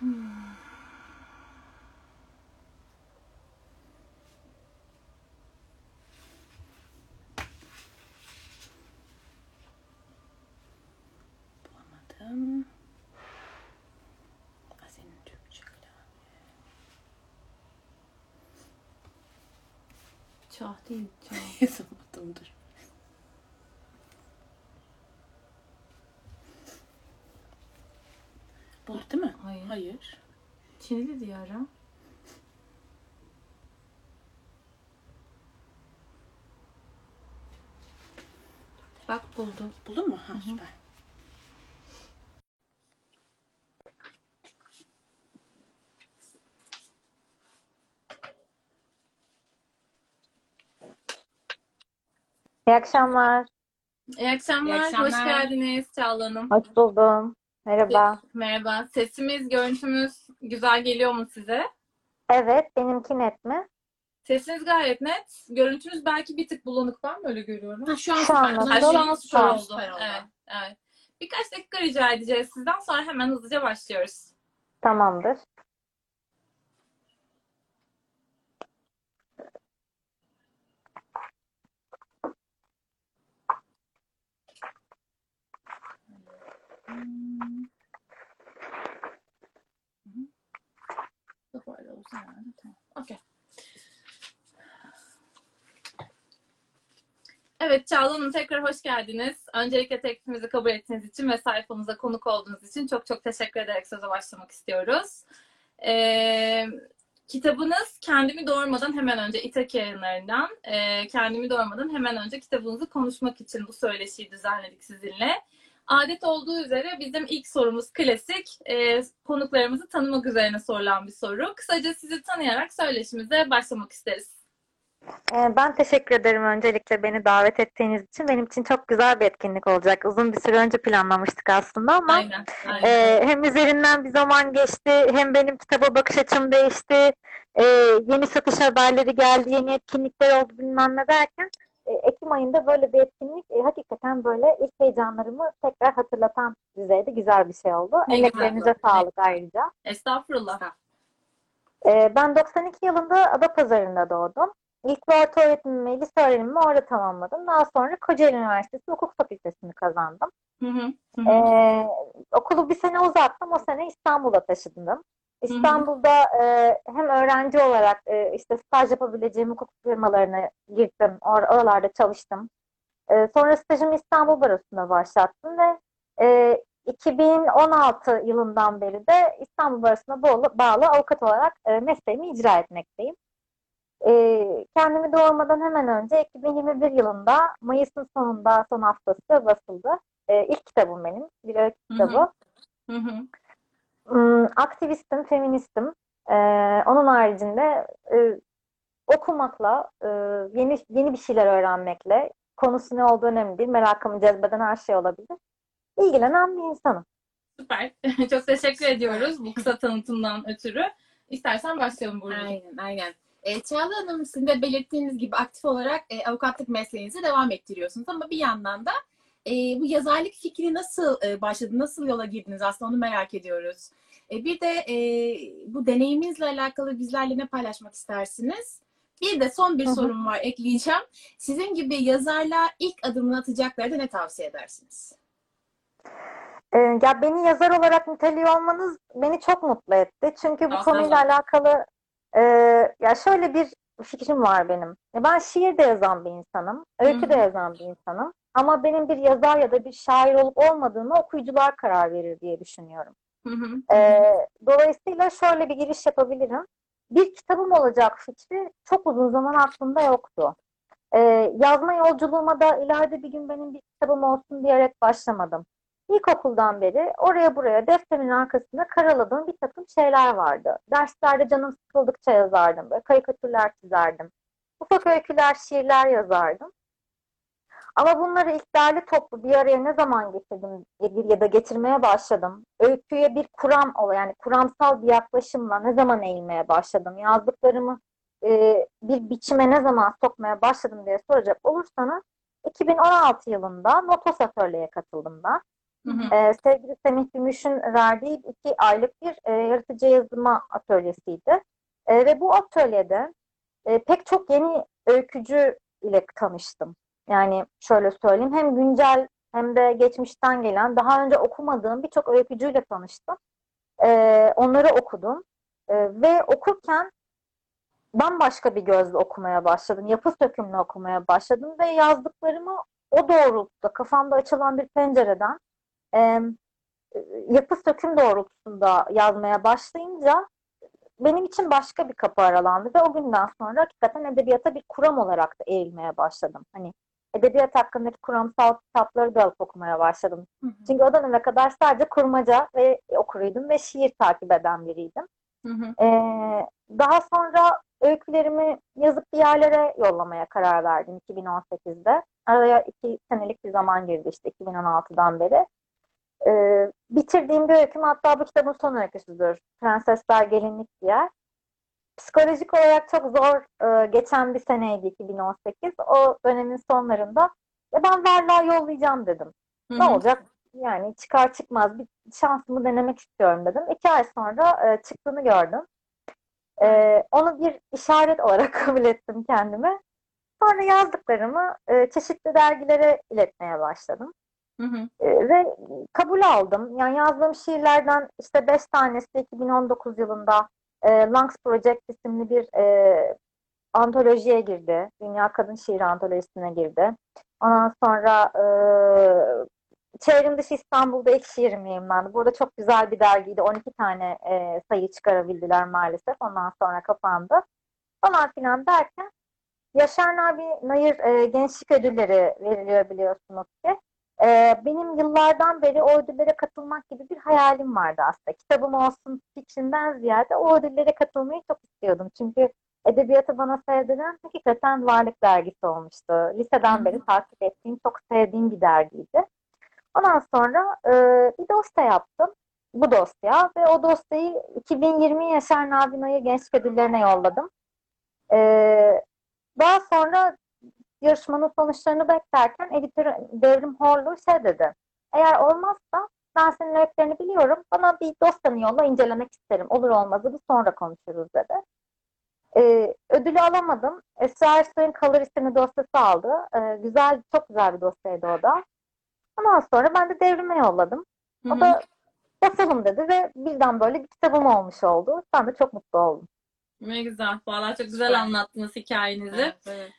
Bulamadım. Senin Türkçe. Çah değil. Çah. Yazamadım dur. Bu değil mi? Hayır. Hayır. Çinili diye ara. Bak buldum. Buldun mu? Ha süper. İyi akşamlar. İyi akşamlar. İyi akşamlar. Hoş geldiniz Çağla Hanım. Hoş buldum. Merhaba. Merhaba. Sesimiz, görüntümüz güzel geliyor mu size? Evet, benimki net mi? Sesiniz gayet net. Görüntünüz belki bir tık bulanık. Ben mi öyle görüyorum? Ha, şu an Şu süper. an Her nasıl? şey şu an süper oldu. süper oldu. Evet, evet. Birkaç dakika rica edeceğiz sizden. Sonra hemen hızlıca başlıyoruz. Tamamdır. Herhalde. Tamam. Okey. Evet Çağla Hanım tekrar hoş geldiniz. Öncelikle teklifimizi kabul ettiğiniz için ve sayfamıza konuk olduğunuz için çok çok teşekkür ederek söze başlamak istiyoruz. Ee, kitabınız Kendimi Doğurmadan hemen önce İtak yayınlarından e, Kendimi Doğurmadan hemen önce kitabınızı konuşmak için bu söyleşiyi düzenledik sizinle. Adet olduğu üzere bizim ilk sorumuz klasik. E, konuklarımızı tanımak üzerine sorulan bir soru. Kısaca sizi tanıyarak söyleşimize başlamak isteriz. Ee, Ben teşekkür ederim öncelikle beni davet ettiğiniz için. Benim için çok güzel bir etkinlik olacak. Uzun bir süre önce planlamıştık aslında ama Aynen. aynen. e, hem üzerinden bir zaman geçti, hem benim kitaba bakış açım değişti. E, yeni satış haberleri geldi, yeni etkinlikler oldu bilmem ne derken e, Ekim ayında böyle bir etkinlik e, hakikaten böyle ilk heyecanlarımı tekrar hatırlatan düzeyde güzel bir şey oldu. Ne güzel. Emeklerinize sağlık ayrıca. Estağfurullah. Ee, ben 92 yılında Adapazarı'nda doğdum. İlk ve orta öğretimimi, lise öğrenimimi orada tamamladım. Daha sonra Kocaeli Üniversitesi Hukuk Fakültesini kazandım. Hı hı. Hı hı. Ee, okulu bir sene uzattım. O sene İstanbul'a taşındım. İstanbul'da e, hem öğrenci olarak e, işte staj yapabileceğim hukuk firmalarına girdim. Or- oralarda çalıştım. E, sonra stajımı İstanbul Barosu'nda başlattım ve e, 2016 yılından beri de İstanbul Barosu'na bağlı, bağlı avukat olarak e, mesleğimi icra etmekteyim. E, kendimi doğurmadan hemen önce 2021 yılında Mayıs'ın sonunda son haftası basıldı. E, ilk kitabım benim. Bir öykü Hı hı. kitabı. Hı hı. Hmm, aktivistim, feministim. Ee, onun haricinde e, okumakla, e, yeni yeni bir şeyler öğrenmekle, konusu ne olduğu önemli değil, merakımı cezbeden her şey olabilir. İlgilenen bir insanım. Süper. Çok teşekkür ediyoruz bu kısa tanıtımdan ötürü. İstersen başlayalım burada. Aynen, aynen. E, Çağla Hanım sizin de belirttiğiniz gibi aktif olarak e, avukatlık mesleğinizi devam ettiriyorsunuz ama bir yandan da e, bu yazarlık fikri nasıl e, başladı, nasıl yola girdiniz aslında onu merak ediyoruz. E, bir de e, bu deneyiminizle alakalı bizlerle ne paylaşmak istersiniz? Bir de son bir Hı hı. sorum var ekleyeceğim. Sizin gibi yazarlığa ilk adımını atacaklara da ne tavsiye edersiniz? Ee, ya beni yazar olarak niteliyor olmanız beni çok mutlu etti. Çünkü bu Aslında- konuyla alakalı e, ya şöyle bir fikrim var benim. Ya Ben şiir de yazan bir insanım, öykü de Hı hı. yazan bir insanım. Ama benim bir yazar ya da bir şair olup olmadığımı okuyucular karar verir diye düşünüyorum. Hı hı. Ee, dolayısıyla şöyle bir giriş yapabilirim. Bir kitabım olacak fikri çok uzun zaman aklımda yoktu. Ee, yazma yolculuğuma da ileride bir gün benim bir kitabım olsun diyerek başlamadım. İlkokuldan beri oraya buraya defterimin arkasında karaladığım bir takım şeyler vardı. Derslerde canım sıkıldıkça yazardım. Böyle karikatürler çizerdim. Ufak öyküler, şiirler yazardım. Ama bunları ilk derli toplu bir araya ne zaman getirdim ya da getirmeye başladım? Öyküye bir kuram ol yani kuramsal bir yaklaşımla ne zaman eğilmeye başladım? Yazdıklarımı e, bir biçime ne zaman sokmaya başladım diye soracak olursanız 2016 yılında Notos Atölye'ye katıldım ben. Hı hı. Ee, sevgili Semih Gümüş'ün verdiği iki aylık bir e, yaratıcı yazma atölyesiydi. E, ve bu atölyede e, pek çok yeni öykücü ile tanıştım. Yani şöyle söyleyeyim hem güncel hem de geçmişten gelen daha önce okumadığım birçok öykücüyle tanıştım. E, onları okudum. E, ve okurken bambaşka bir gözle okumaya başladım. Yapı sökümlü okumaya başladım ve yazdıklarımı o doğrultuda kafamda açılan bir pencereden e, yapı söküm doğrultusunda yazmaya başlayınca benim için başka bir kapı aralandı ve o günden sonra hakikaten edebiyata bir kuram olarak da eğilmeye başladım. Hani edebiyat hakkındaki kuramsal kitapları da okumaya başladım. Hı hı. Çünkü o döneme kadar sadece kurmaca ve okuruydum ve şiir takip eden biriydim. Hı hı. Ee, daha sonra öykülerimi yazıp bir yerlere yollamaya karar verdim 2018'de. Araya iki senelik bir zaman girdi işte 2016'dan beri. Ee, bitirdiğim bir öyküm hatta bu kitabın son öyküsüdür. Prensesler Gelinlik Giyer. Psikolojik olarak çok zor e, geçen bir seneydi 2018. O dönemin sonlarında ya ben varlığa yollayacağım dedim. Hı Ne olacak? Yani çıkar çıkmaz bir şansımı denemek istiyorum dedim. İki ay sonra e, çıktığını gördüm. E, onu bir işaret olarak kabul ettim kendime. Sonra yazdıklarımı e, çeşitli dergilere iletmeye başladım. Hı hı. E, ve kabul aldım. Yani yazdığım şiirlerden işte beş tanesi 2019 yılında e, Langs Project isimli bir e, antolojiye girdi. Dünya Kadın Şiiri Antolojisi'ne girdi. Ondan sonra e, Çevrim Dışı İstanbul'da ilk şiirim yayınlandı. Burada çok güzel bir dergiydi. 12 tane e, sayı çıkarabildiler maalesef. Ondan sonra kapandı. Falan filan derken Yaşar Nabi Nayır e, Gençlik Ödülleri veriliyor biliyorsunuz ki. E, benim yıllardan beri o ödüllere katılmak gibi bir hayalim vardı aslında. Kitabım olsun fikrinden ziyade o ödüllere katılmayı çok istiyordum. Çünkü edebiyatı bana sevdiren hakikaten Varlık Dergisi olmuştu. Liseden beri takip ettiğim, çok sevdiğim bir dergiydi. Ondan sonra e, bir dosya yaptım. Bu dosya ve o dosyayı 2020 Yaşar Nabi Gençlik Ödülleri'ne yolladım. E, daha sonra yarışmanın sonuçlarını beklerken editör Devrim Horlu şey dedi. Eğer olmazsa ben senin öykülerini biliyorum. Bana bir dosyanı yolla incelemek isterim. Olur olmazı bir sonra konuşuruz dedi. Ee, ödülü alamadım. Esra Ersoy'un Kalır isimli dosyası aldı. Ee, güzel, çok güzel bir dosyaydı o da. Ondan sonra ben de devrime yolladım. O da basalım dedi ve birden böyle bir kitabım olmuş oldu. Ben de çok mutlu oldum. Ne güzel. Vallahi çok güzel anlattınız hikayenizi. Evet, evet.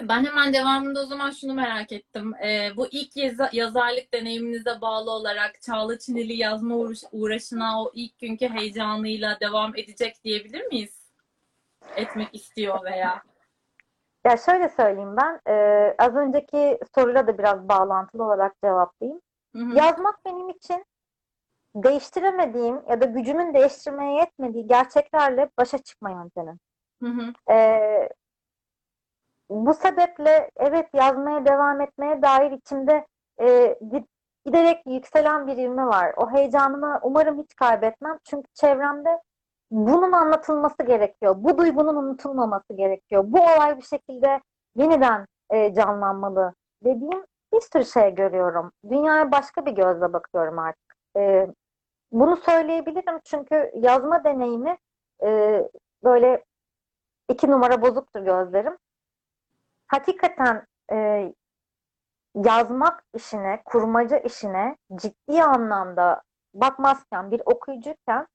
Ben hemen devamında o zaman şunu merak ettim. Ee, bu ilk yaza- yazarlık deneyiminize bağlı olarak Çağla Çinili yazma uğraş- uğraşına o ilk günkü heyecanıyla devam edecek diyebilir miyiz? Etmek istiyor veya. Ya şöyle söyleyeyim ben, e, az önceki soruyla da biraz bağlantılı olarak cevaplayayım. Hı hı. Yazmak benim için değiştiremediğim ya da gücümün değiştirmeye yetmediği gerçeklerle başa çıkma yöntemi. Hı hı. Ee, bu sebeple evet yazmaya devam etmeye dair içimde e, gi- giderek yükselen bir ivme var. O heyecanımı umarım hiç kaybetmem. Çünkü çevremde bunun anlatılması gerekiyor. Bu duygunun unutulmaması gerekiyor. Bu olay bir şekilde yeniden e, canlanmalı dediğim bir sürü şey görüyorum. Dünyaya başka bir gözle bakıyorum artık. E, bunu söyleyebilirim çünkü yazma deneyimi e, böyle iki numara bozuktur gözlerim. Hakikaten e, yazmak işine, kurmaca işine ciddi anlamda bakmazken, bir okuyucuyken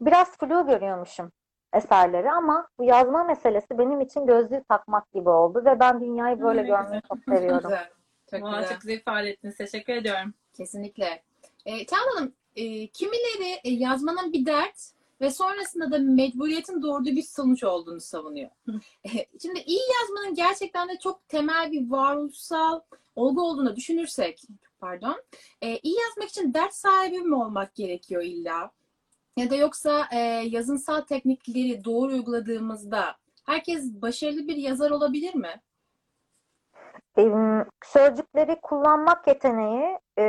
biraz flu görüyormuşum eserleri ama bu yazma meselesi benim için gözlüğü takmak gibi oldu ve ben dünyayı böyle görmeyi çok seviyorum. Güzel. Çok Vallahi güzel. çok güzel ifade ettiniz. Teşekkür ediyorum. Kesinlikle. E, Çağla Hanım, e, kimileri e, yazmanın bir dert ve sonrasında da mecburiyetin doğurduğu bir sonuç olduğunu savunuyor. Şimdi iyi yazmanın gerçekten de çok temel bir varoluşsal olgu olduğunu düşünürsek, pardon, e, iyi yazmak için dert sahibi mi olmak gerekiyor illa? Ya da yoksa e, yazınsal teknikleri doğru uyguladığımızda herkes başarılı bir yazar olabilir mi? Sözcükleri kullanmak yeteneği e,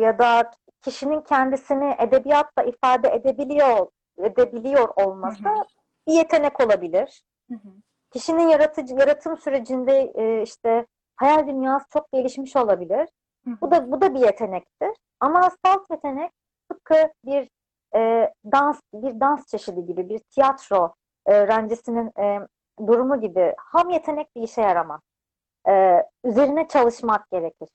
ya da kişinin kendisini edebiyatla ifade edebiliyor edebiliyor olması Hı hı. bir yetenek olabilir. Hı hı. Kişinin yaratıcı yaratım sürecinde e, işte hayal dünyası çok gelişmiş olabilir. Bu da bu da bir yetenektir. Ama salt yetenek tıpkı bir e, dans bir dans çeşidi gibi bir tiyatro öğrencisinin e, durumu gibi ham yetenek bir işe yaramaz. E, üzerine çalışmak gerekir.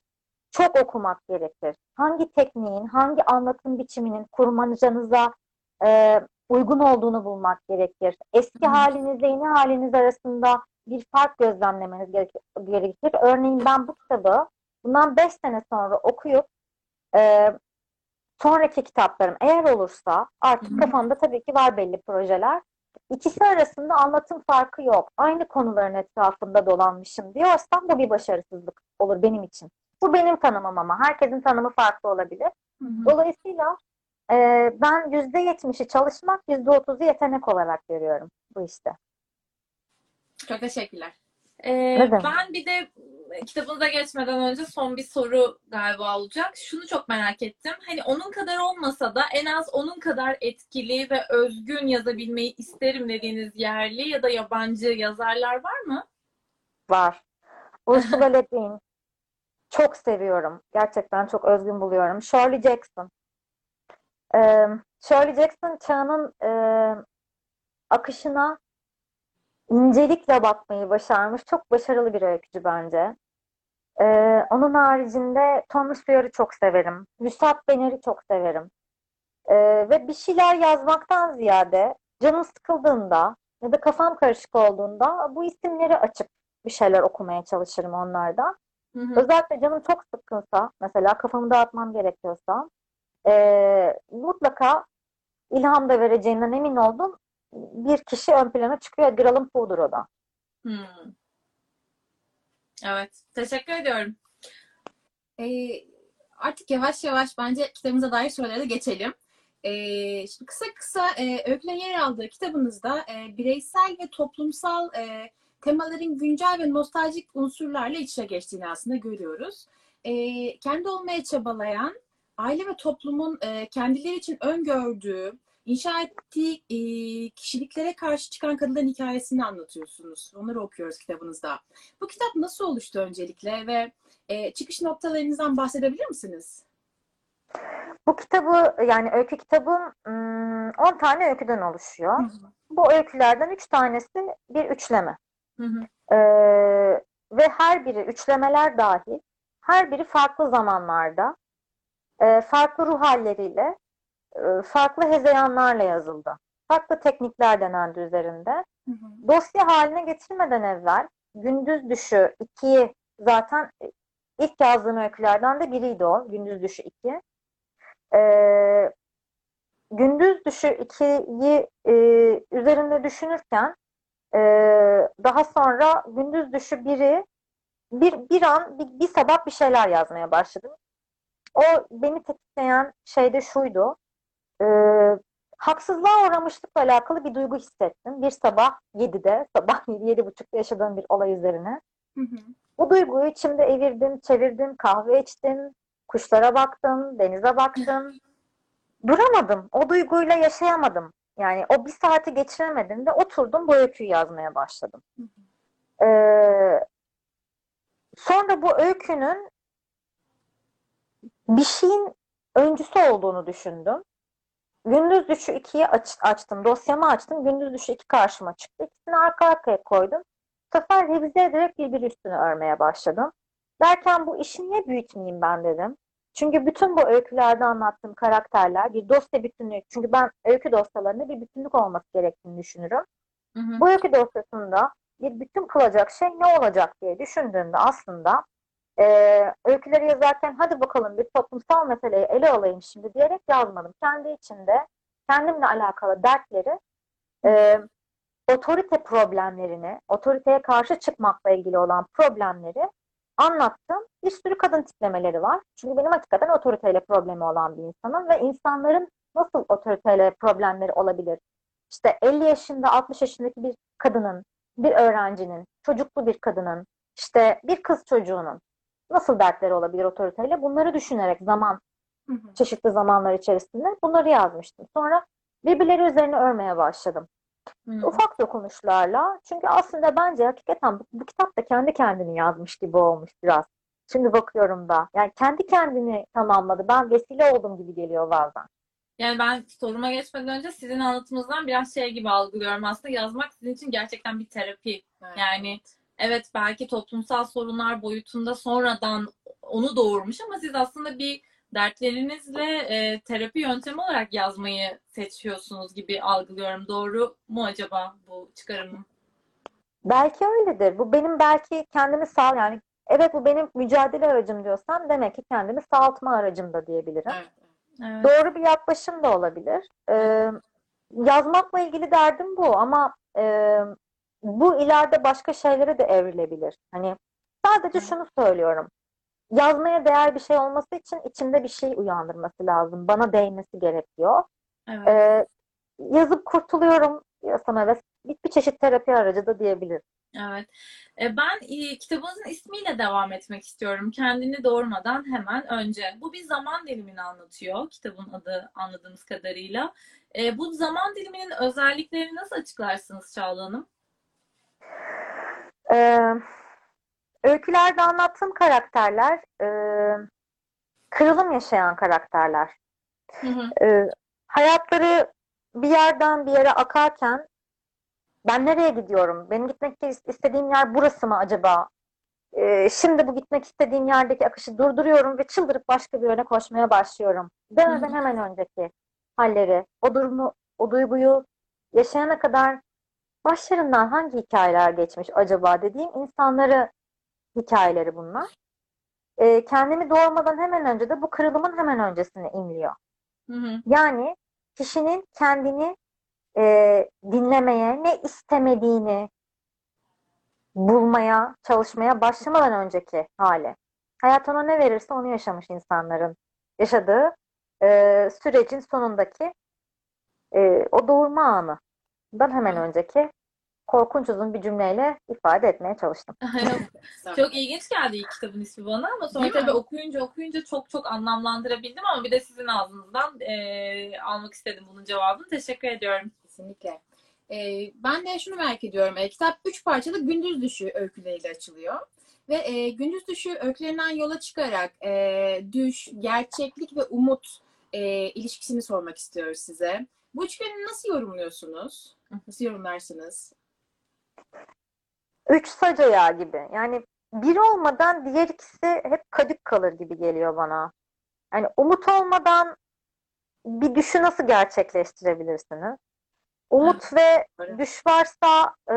Çok okumak gerekir. Hangi tekniğin, hangi anlatım biçiminin kurmanıcanıza e, uygun olduğunu bulmak gerekir. Eski Hı. halinizle yeni haliniz arasında bir fark gözlemlemeniz gerek- gerekir. Örneğin ben bu kitabı bundan 5 sene sonra okuyup e, sonraki kitaplarım eğer olursa artık hı. kafamda tabii ki var belli projeler. İkisi arasında anlatım farkı yok. Aynı konuların etrafında dolanmışım diyorsam bu bir başarısızlık olur benim için. Bu benim tanımım ama herkesin tanımı farklı olabilir. Hı hı. Dolayısıyla e, ben yüzde yetmişi çalışmak, yüzde otuzu yetenek olarak görüyorum bu işte. Çok teşekkürler. Ee, ben bir de kitabınıza geçmeden önce son bir soru galiba olacak. Şunu çok merak ettim. Hani onun kadar olmasa da en az onun kadar etkili ve özgün yazabilmeyi isterim dediğiniz yerli ya da yabancı yazarlar var mı? Var. Ursula Le Guin. Çok seviyorum. Gerçekten çok özgün buluyorum. Shirley Jackson. Ee, Shirley Jackson çağının e, akışına incelikle bakmayı başarmış. Çok başarılı bir öykücü bence. Ee, onun haricinde Thomas Sawyer'ı çok severim. Vüsat Bener'i çok severim. Ee, ve bir şeyler yazmaktan ziyade canım sıkıldığında ya da kafam karışık olduğunda bu isimleri açıp bir şeyler okumaya çalışırım onlardan. Hı hı. Özellikle canım çok sıkkınsa, mesela kafamı dağıtmam gerekiyorsa, eee, mutlaka ilham da vereceğinden emin oldum. Bir kişi ön plana çıkıyor. Edgar Allan Poe'dur. Hmm. Evet. Teşekkür ediyorum. Ee, artık yavaş yavaş bence kitabımıza dair sorulara da geçelim. Ee, şimdi kısa kısa e, öykülerin yer aldığı kitabınızda e, bireysel ve toplumsal e, temaların güncel ve nostaljik unsurlarla iç içe geçtiğini aslında görüyoruz. E, kendi olmaya çabalayan, aile ve toplumun e, kendileri için öngördüğü, inşa ettiği e, kişiliklere karşı çıkan kadınların hikayesini anlatıyorsunuz. Onları okuyoruz kitabınızda. Bu kitap nasıl oluştu öncelikle ve e, çıkış noktalarınızdan bahsedebilir misiniz? Bu kitabı, yani öykü kitabım hmm, 10 tane öyküden oluşuyor. Bu öykülerden 3 tanesi bir üçleme. Hı hı. Ee, ve her biri üçlemeler dahil her biri farklı zamanlarda e, farklı ruh halleriyle e, farklı hezeyanlarla yazıldı. Farklı teknikler denendi üzerinde. Hı hı. Dosya haline getirmeden evvel Gündüz Düşü 2'yi zaten ilk yazdığım öykülerden de biriydi o. Gündüz Düşü 2. Ee, Gündüz Düşü 2'yi e, üzerinde düşünürken e, daha sonra Gündüz Düşü 1'i bir, bir an bir, bir sabah bir şeyler yazmaya başladım. O beni tetikleyen şey de şuydu. E, haksızlığa uğramışlıkla alakalı bir duygu hissettim. Bir sabah 7'de, sabah 7-7.30'da yaşadığım bir olay üzerine. Hı hı. Bu duyguyu içimde evirdim, çevirdim, kahve içtim, kuşlara baktım, denize baktım. Duramadım. O duyguyla yaşayamadım. Yani o bir saati geçiremedim ve oturdum bu öyküyü yazmaya başladım. Ee, sonra bu öykünün bir şeyin öncüsü olduğunu düşündüm. Gündüz Düşü 2'yi aç, açtım. Dosyamı açtım. Gündüz Düşü 2 karşıma çıktı. İkisini arka arkaya koydum. Bu sefer revize ederek birbiri üstüne örmeye başladım. Derken bu işi niye büyütmeyeyim ben dedim. Çünkü bütün bu öykülerde anlattığım karakterler bir dosya bütünlüğü. Çünkü ben öykü dosyalarında bir bütünlük olması gerektiğini düşünürüm. Hı hı. Bu öykü dosyasında bir bütün kılacak şey ne olacak diye düşündüğümde aslında e, öyküleri yazarken hadi bakalım bir toplumsal meseleyi ele alayım şimdi diyerek yazmadım. Kendi içinde kendimle alakalı dertleri e, otorite problemlerini, otoriteye karşı çıkmakla ilgili olan problemleri anlattım. Bir sürü kadın tiplemeleri var. Çünkü benim hakikaten otoriteyle problemi olan bir insanım ve insanların nasıl otoriteyle problemleri olabilir? İşte 50 yaşında, 60 yaşındaki bir kadının, bir öğrencinin, çocuklu bir kadının, işte bir kız çocuğunun nasıl dertleri olabilir otoriteyle? Bunları düşünerek zaman, Hı hı. çeşitli zamanlar içerisinde bunları yazmıştım. Sonra birbirleri üzerine örmeye başladım. Hı. Ufak dokunuşlarla. Çünkü aslında bence hakikaten bu, bu kitap da kendi kendini yazmış gibi olmuş biraz. Şimdi bakıyorum da. Yani kendi kendini tamamladı. Ben vesile oldum gibi geliyor bazen. Yani ben soruma geçmeden önce sizin anlatımınızdan biraz şey gibi algılıyorum. Aslında yazmak sizin için gerçekten bir terapi. Yani evet belki toplumsal sorunlar boyutunda sonradan onu doğurmuş ama siz aslında bir dertlerinizle e, terapi yöntemi olarak yazmayı seçiyorsunuz gibi algılıyorum. Doğru mu acaba bu çıkarımım? Belki öyledir. Bu benim belki kendimi sağ yani evet bu benim mücadele aracım diyorsam demek ki kendimi sağaltma aracım da diyebilirim. Evet. Evet. Doğru bir yaklaşım da olabilir. Ee, yazmakla ilgili derdim bu ama e, bu ileride başka şeylere de evrilebilir. Hani sadece şunu söylüyorum. Yazmaya değer bir şey olması için içimde bir şey uyandırması lazım. Bana değmesi gerekiyor. Evet. Ee, yazıp kurtuluyorum diyorsam evet bir, bir çeşit terapi aracı da diyebilirim. Evet. E, Ben e, kitabınızın ismiyle devam etmek istiyorum. Kendini doğurmadan hemen önce. Bu bir zaman dilimini anlatıyor. Kitabın adı anladığımız kadarıyla. E, bu zaman diliminin özelliklerini nasıl açıklarsınız Çağla Hanım? Ee, öykülerde anlattığım karakterler e, kırılım yaşayan karakterler. Hı hı. Ee, hayatları bir yerden bir yere akarken ben nereye gidiyorum? Benim gitmek istediğim yer burası mı acaba? Ee, şimdi bu gitmek istediğim yerdeki akışı durduruyorum ve çıldırıp başka bir yöne koşmaya başlıyorum. Demeden hemen önceki halleri, o durumu, o duyguyu yaşayana kadar başlarından hangi hikayeler geçmiş acaba dediğim insanları hikayeleri bunlar. Ee, kendimi doğurmadan hemen önce de bu kırılımın hemen öncesine imliyor. Hı hı. Yani kişinin kendini e, dinlemeye, ne istemediğini bulmaya, çalışmaya başlamadan önceki hali. Hayat ona ne verirse onu yaşamış insanların yaşadığı e, sürecin sonundaki e, o doğurma anından hemen önceki korkunç uzun bir cümleyle ifade etmeye çalıştım. Çok ilginç geldi ilk kitabın ismi bana ama sonra tabii okuyunca okuyunca çok çok anlamlandırabildim ama bir de sizin ağzınızdan e, almak istedim bunun cevabını. Teşekkür ediyorum. Kesinlikle. Ee, ben de şunu merak ediyorum. Ee, kitap üç parçalı gündüz düşü öyküleriyle açılıyor. Ve e, gündüz düşü öykülerinden yola çıkarak e, düş, gerçeklik ve umut e, ilişkisini sormak istiyoruz size. Bu üçgeni nasıl yorumluyorsunuz? Nasıl yorumlarsınız? Üç sac ayağı gibi. Yani biri olmadan diğer ikisi hep kadük kalır gibi geliyor bana. Yani umut olmadan bir düşü nasıl gerçekleştirebilirsiniz? Umut ve düş varsa e,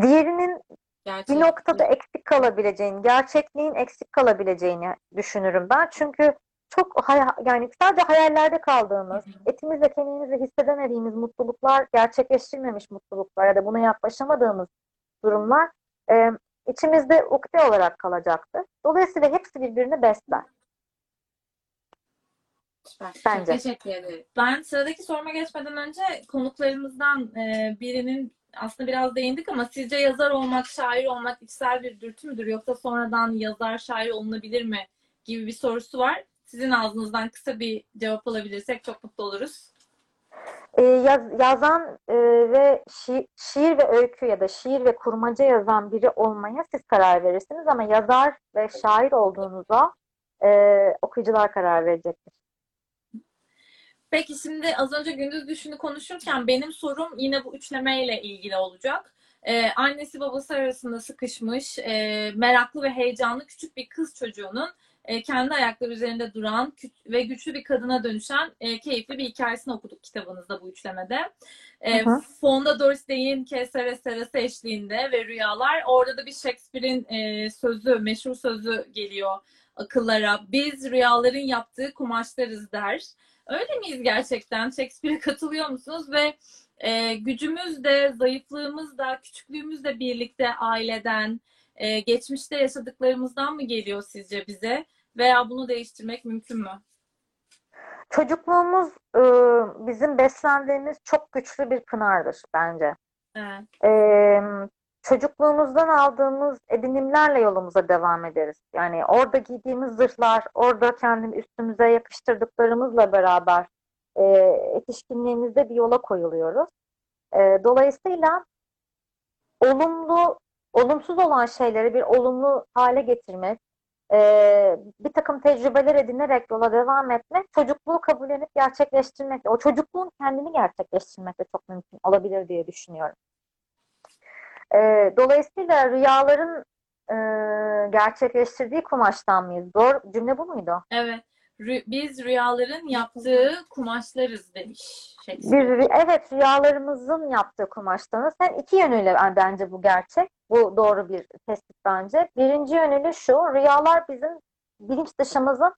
diğerinin Gerçek. bir noktada eksik kalabileceğini, gerçekliğin eksik kalabileceğini düşünürüm ben. Çünkü çok yani sadece hayallerde kaldığımız, etimizle kemiğimizle hissedemediğimiz mutluluklar, gerçekleştirilmemiş mutluluklar ya da buna yaklaşamadığımız durumlar e, içimizde ukde olarak kalacaktır. Dolayısıyla hepsi birbirini besler Süper. bence. Teşekkür ederim. Ben sıradaki soruma geçmeden önce konuklarımızdan e, birinin aslında biraz değindik ama sizce yazar olmak, şair olmak içsel bir dürtü müdür yoksa sonradan yazar, şair olunabilir mi gibi bir sorusu var. Sizin ağzınızdan kısa bir cevap alabilirsek çok mutlu oluruz. E, yaz- yazan e, ve şi- şiir ve öykü ya da şiir ve kurmaca yazan biri olmaya siz karar verirsiniz ama yazar ve şair olduğunuza e, okuyucular karar verecektir. Peki şimdi az önce gündüz düşünü konuşurken benim sorum yine bu üçlemeyle ilgili olacak. Ee, annesi babası arasında sıkışmış, e, meraklı ve heyecanlı küçük bir kız çocuğunun e, kendi ayakları üzerinde duran ve güçlü bir kadına dönüşen e, keyifli bir hikayesini okuduk kitabınızda bu üçlemede. E, hı. Fonda Doris Day'in Kesare Serası eşliğinde ve Rüyalar. Orada da bir Shakespeare'in e, sözü, meşhur sözü geliyor akıllara. Biz rüyaların yaptığı kumaşlarız der. Öyle miyiz gerçekten? Shakespeare'e katılıyor musunuz? Ve e, gücümüz de, zayıflığımız da, küçüklüğümüz de birlikte aileden, e, geçmişte yaşadıklarımızdan mı geliyor sizce bize? Veya bunu değiştirmek mümkün mü? Çocukluğumuz e, bizim beslendiğimiz çok güçlü bir pınardır bence. Evet. Çocukluğumuzdan aldığımız edinimlerle yolumuza devam ederiz. Yani orada giydiğimiz zırhlar, orada kendimiz üstümüze yakıştırdıklarımızla beraber e, yetişkinliğimizde bir yola koyuluyoruz. E, dolayısıyla olumlu olumsuz olan şeyleri bir olumlu hale getirmek, e, bir takım tecrübeler edinerek yola devam etmek, çocukluğu kabullenip gerçekleştirmek, o çocukluğun kendini gerçekleştirmek de çok mümkün olabilir diye düşünüyorum. E, dolayısıyla rüyaların e, gerçekleştirdiği kumaştan mıyız? Doğru cümle bu muydu? Evet. Rü- biz rüyaların yaptığı kumaşlarız demiş Shakespeare. Bir, evet rüyalarımızın yaptığı kumaştanız. Hem iki yönüyle ben- bence bu gerçek. Bu doğru bir tespit bence. Birinci yönüyle şu, rüyalar bizim bilinç dışımızın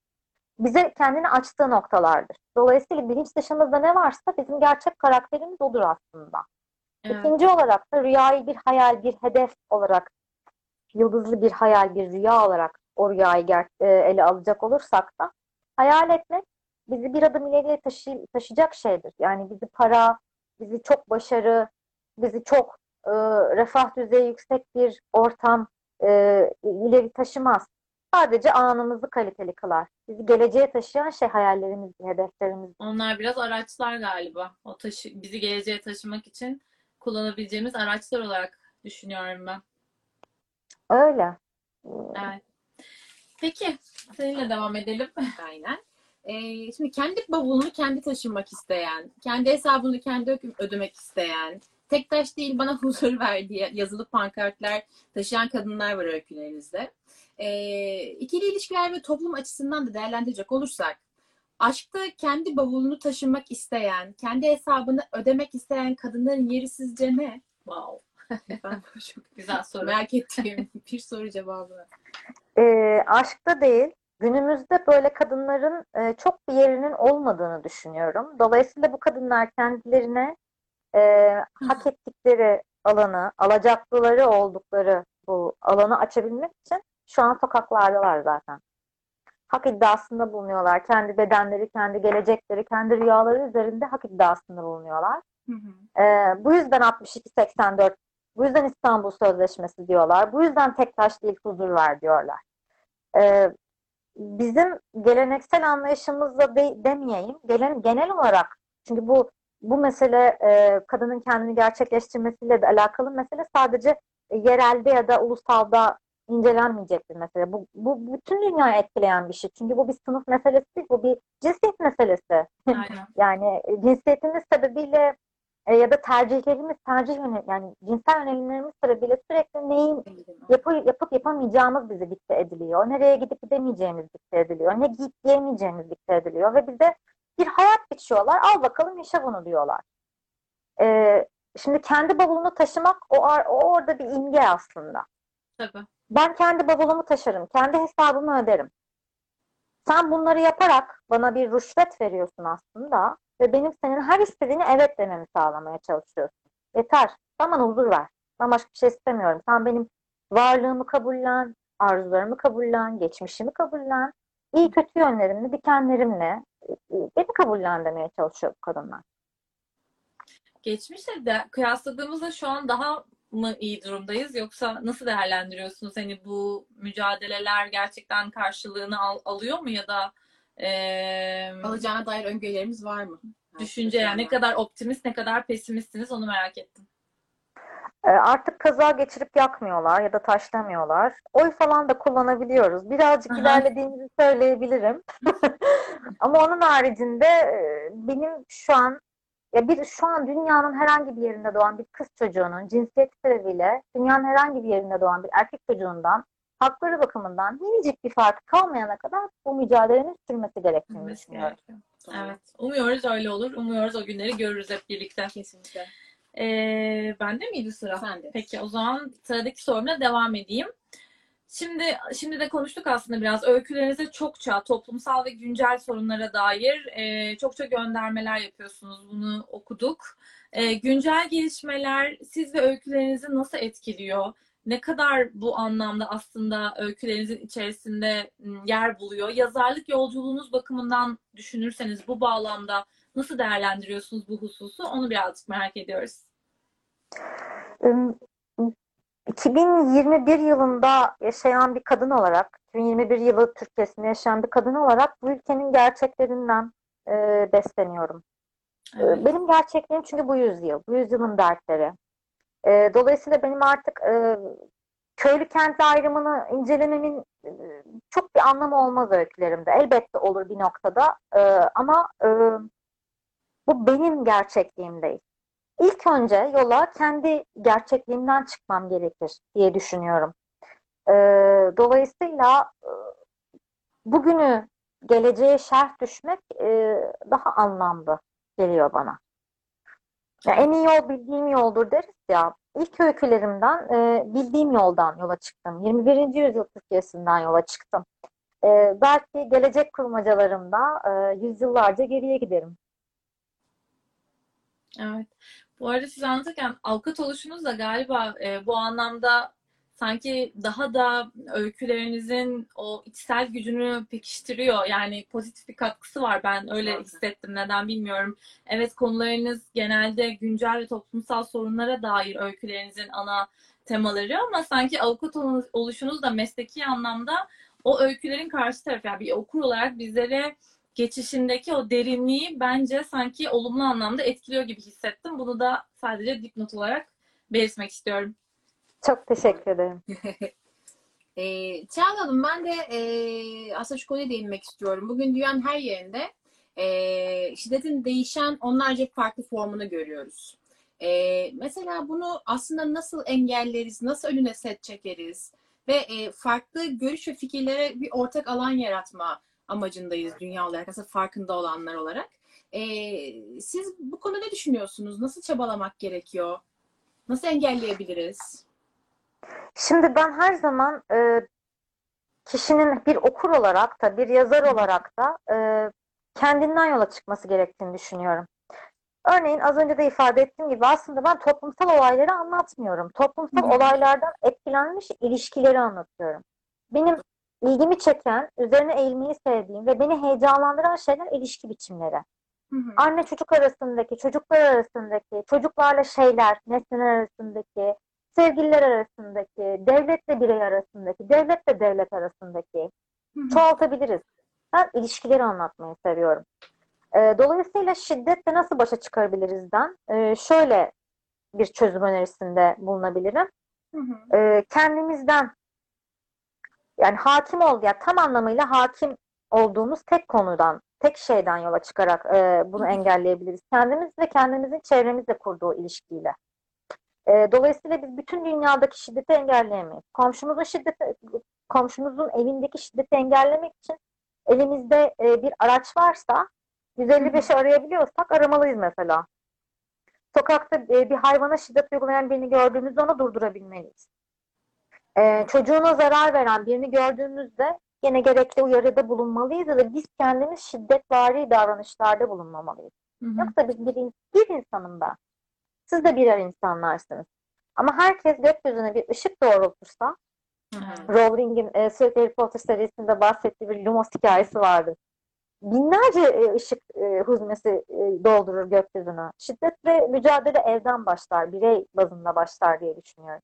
bize kendini açtığı noktalardır. Dolayısıyla bilinç dışımızda ne varsa bizim gerçek karakterimiz odur aslında. Evet. İkinci olarak da rüyayı bir hayal, bir hedef olarak, yıldızlı bir hayal, bir rüya olarak o rüyayı e, ele alacak olursak da hayal etmek bizi bir adım ileriye taşı- taşıyacak şeydir. Yani bizi para, bizi çok başarı, bizi çok e, refah düzeyi yüksek bir ortam e, ileri taşımaz. Sadece anımızı kaliteli kılar. Bizi geleceğe taşıyan şey hayallerimiz, hedeflerimiz. Onlar biraz araçlar galiba. O taşı bizi geleceğe taşımak için kullanabileceğimiz araçlar olarak düşünüyorum ben. Öyle. Evet. Peki, seninle devam edelim. Aynen. Ee, şimdi kendi bavulunu kendi taşımak isteyen, kendi hesabını kendi ödemek isteyen, tek taş değil bana huzur ver diye yazılı pankartlar taşıyan kadınlar var öykülerinizde. Ee, ikili ilişkiler ve toplum açısından da değerlendirecek olursak, aşkta kendi bavulunu taşımak isteyen, kendi hesabını ödemek isteyen kadınların yeri sizce ne? Wow. Ben çok Güzel soru. merak ettiğim bir soru cevabı. E, aşkta değil, günümüzde böyle kadınların e, çok bir yerinin olmadığını düşünüyorum. Dolayısıyla bu kadınlar kendilerine e, hak ettikleri alanı, alacaklıları oldukları bu alanı açabilmek için şu an sokaklardalar zaten. Hak iddiasında bulunuyorlar. Kendi bedenleri, kendi gelecekleri, kendi rüyaları üzerinde hak iddiasında bulunuyorlar. Hı hı. Ee, bu yüzden 62-84, bu yüzden İstanbul Sözleşmesi diyorlar. Bu yüzden tek taş değil huzur ver diyorlar. Ee, bizim geleneksel anlayışımızla de, demeyeyim, gelen, genel olarak çünkü bu bu mesele e, kadının kendini gerçekleştirmesiyle de alakalı mesele sadece e, yerelde ya da ulusalda incelenmeyecek bir mesele. Bu, bu bütün dünyayı etkileyen bir şey. Çünkü bu bir sınıf meselesi değil, bu bir cinsiyet meselesi. Aynen. Yani e, cinsiyetimiz sebebiyle e, ya da tercihlerimiz, tercih yani cinsel yönelimlerimiz sebebiyle sürekli neyin yapı, yapıp yapamayacağımız bize dikte ediliyor. Nereye gidip gidemeyeceğimiz dikte ediliyor. Ne giyip giyemeyeceğimiz dikte ediliyor. Ve bize bir hayat biçiyorlar. Al bakalım yaşa bunu diyorlar. E, şimdi kendi bavulunu taşımak o, o orada bir imge aslında. Tabii. Ben kendi bavulumu taşırım. Kendi hesabımı öderim. Sen bunları yaparak bana bir rüşvet veriyorsun aslında ve benim senin her istediğini evet dememi sağlamaya çalışıyorsun. Yeter. Sen bana huzur ver. Ben başka bir şey istemiyorum. Sen benim varlığımı kabullen, arzularımı kabullen, geçmişimi kabullen, iyi kötü yönlerimle, dikenlerimle e, beni kabullen demeye çalışıyor bu kadınlar. Geçmişle de kıyasladığımızda şu an daha mı iyi durumdayız yoksa nasıl değerlendiriyorsunuz? Hani bu mücadeleler gerçekten karşılığını al- alıyor mu ya da eee, Alacağına dair öngörülerimiz var mı? düşünce yani ne kadar optimist ne kadar pesimistsiniz onu merak ettim. Artık kaza geçirip yakmıyorlar ya da taşlamıyorlar. Oy falan da kullanabiliyoruz. Birazcık Aha. ilerlediğimizi söyleyebilirim. Ama onun haricinde benim şu an ya bir şu an dünyanın herhangi bir yerinde doğan bir kız çocuğunun cinsiyet sebebiyle dünyanın herhangi bir yerinde doğan bir erkek çocuğundan hakları bakımından minicik bir farkı kalmayana kadar bu mücadelenin sürmesi gerektiğini Bilmesi düşünüyorum. gerekiyor. Doğru. Evet. Umuyoruz öyle olur. Umuyoruz o günleri görürüz hep birlikte. Kesinlikle. Ee, bende miydi sıra? Sende. Peki o zaman sıradaki sorumla devam edeyim. Şimdi şimdi de konuştuk aslında biraz. Öykülerinizde çokça toplumsal ve güncel sorunlara dair e, çokça göndermeler yapıyorsunuz. Bunu okuduk. E, güncel gelişmeler siz ve öykülerinizi nasıl etkiliyor? Ne kadar bu anlamda aslında öykülerinizin içerisinde m, yer buluyor? Yazarlık yolculuğunuz bakımından düşünürseniz bu bağlamda nasıl değerlendiriyorsunuz bu hususu? Onu birazcık merak ediyoruz. Üm, 2021 yılında yaşayan bir kadın olarak, 2021 yılı Türkiye'sinde yaşayan bir kadın olarak bu ülkenin gerçeklerinden e, besleniyorum. E, Evet. Benim gerçekliğim çünkü bu yüzyıl, bu yüzyılın dertleri. E, dolayısıyla benim artık e, köylü kentli ayrımını incelememin e, çok bir anlamı olmaz öykülerimde. Elbette olur bir noktada E, ama e, bu benim gerçekliğim değil. İlk önce yola kendi gerçekliğimden çıkmam gerekir diye düşünüyorum. E, dolayısıyla e, bugünü geleceğe şerh düşmek e, daha anlamlı geliyor bana. Ya en iyi yol bildiğim yoldur deriz ya. İlk öykülerimden e, bildiğim yoldan yola çıktım. 21. yüzyıl Türkiye'sinden yola çıktım. E, belki gelecek kurmacalarımda e, yüzyıllarca geriye giderim. Evet. Bu arada siz anlatırken avukat oluşunuz da galiba e, bu anlamda sanki daha da öykülerinizin o içsel gücünü pekiştiriyor. Yani pozitif bir katkısı var. Ben öyle hissettim. Neden bilmiyorum. Evet konularınız genelde güncel ve toplumsal sorunlara dair öykülerinizin ana temaları ama sanki avukat ol- oluşunuz da mesleki anlamda o öykülerin karşı tarafı. Yani bir okur olarak bizlere geçişindeki o derinliği bence sanki olumlu anlamda etkiliyor gibi hissettim. Bunu da sadece dipnot olarak belirtmek istiyorum. Çok teşekkür ederim. E, Çağla Hanım ben de e, aslında şu konuya değinmek istiyorum. Bugün dünyanın her yerinde e, şiddetin değişen onlarca farklı formunu görüyoruz. E, mesela bunu aslında nasıl engelleriz, nasıl önüne set çekeriz ve e, farklı görüş ve fikirlere bir ortak alan yaratma amacındayız dünya olarak, aslında farkında olanlar olarak. E, siz bu konuda ne düşünüyorsunuz? Nasıl çabalamak gerekiyor? Nasıl engelleyebiliriz? Şimdi ben her zaman e, kişinin bir okur olarak da bir yazar olarak da e, kendinden yola çıkması gerektiğini düşünüyorum. Örneğin az önce de ifade ettiğim gibi aslında ben toplumsal olayları anlatmıyorum. Toplumsal hı. olaylardan etkilenmiş ilişkileri anlatıyorum. Benim ilgimi çeken, üzerine eğilmeyi sevdiğim ve beni heyecanlandıran şeyler ilişki biçimleri. Hı hı. Anne çocuk arasındaki, çocuklar arasındaki, çocuklarla şeyler, nesneler arasındaki, sevgililer arasındaki, devletle birey arasındaki, devletle devlet arasındaki Hı hı. çoğaltabiliriz. Ben ilişkileri anlatmayı seviyorum. Ee, dolayısıyla şiddetle nasıl başa çıkarabilirizden e, şöyle bir çözüm önerisinde bulunabilirim. Hı hı. Ee, kendimizden yani hakim ol ya tam anlamıyla hakim olduğumuz tek konudan, tek şeyden yola çıkarak e, bunu engelleyebiliriz. Kendimiz ve kendimizin çevremizle kurduğu ilişkiyle. E, dolayısıyla biz bütün dünyadaki şiddeti engelleyemeyiz. Komşumuzun şiddeti, komşumuzun evindeki şiddeti engellemek için elimizde e, bir araç varsa 155'i arayabiliyorsak aramalıyız mesela. Sokakta e, bir hayvana şiddet uygulayan birini gördüğümüzde onu durdurabilmeliyiz. E, çocuğuna zarar veren birini gördüğümüzde yine gerekli uyarıda bulunmalıyız ya da biz kendimiz şiddetvari davranışlarda bulunmamalıyız. Hı hı. Yoksa biz bir, bir insanım ben. Siz de birer insanlarsınız. Ama herkes gökyüzüne bir ışık doğrultursa, Hı hı. Rowling'in e, sürekli Harry Potter serisinde bahsettiği bir Lumos hikayesi vardı. Binlerce e, ışık e, huzmesi e, doldurur gökyüzünü. Şiddetle mücadele evden başlar, birey bazında başlar diye düşünüyorum.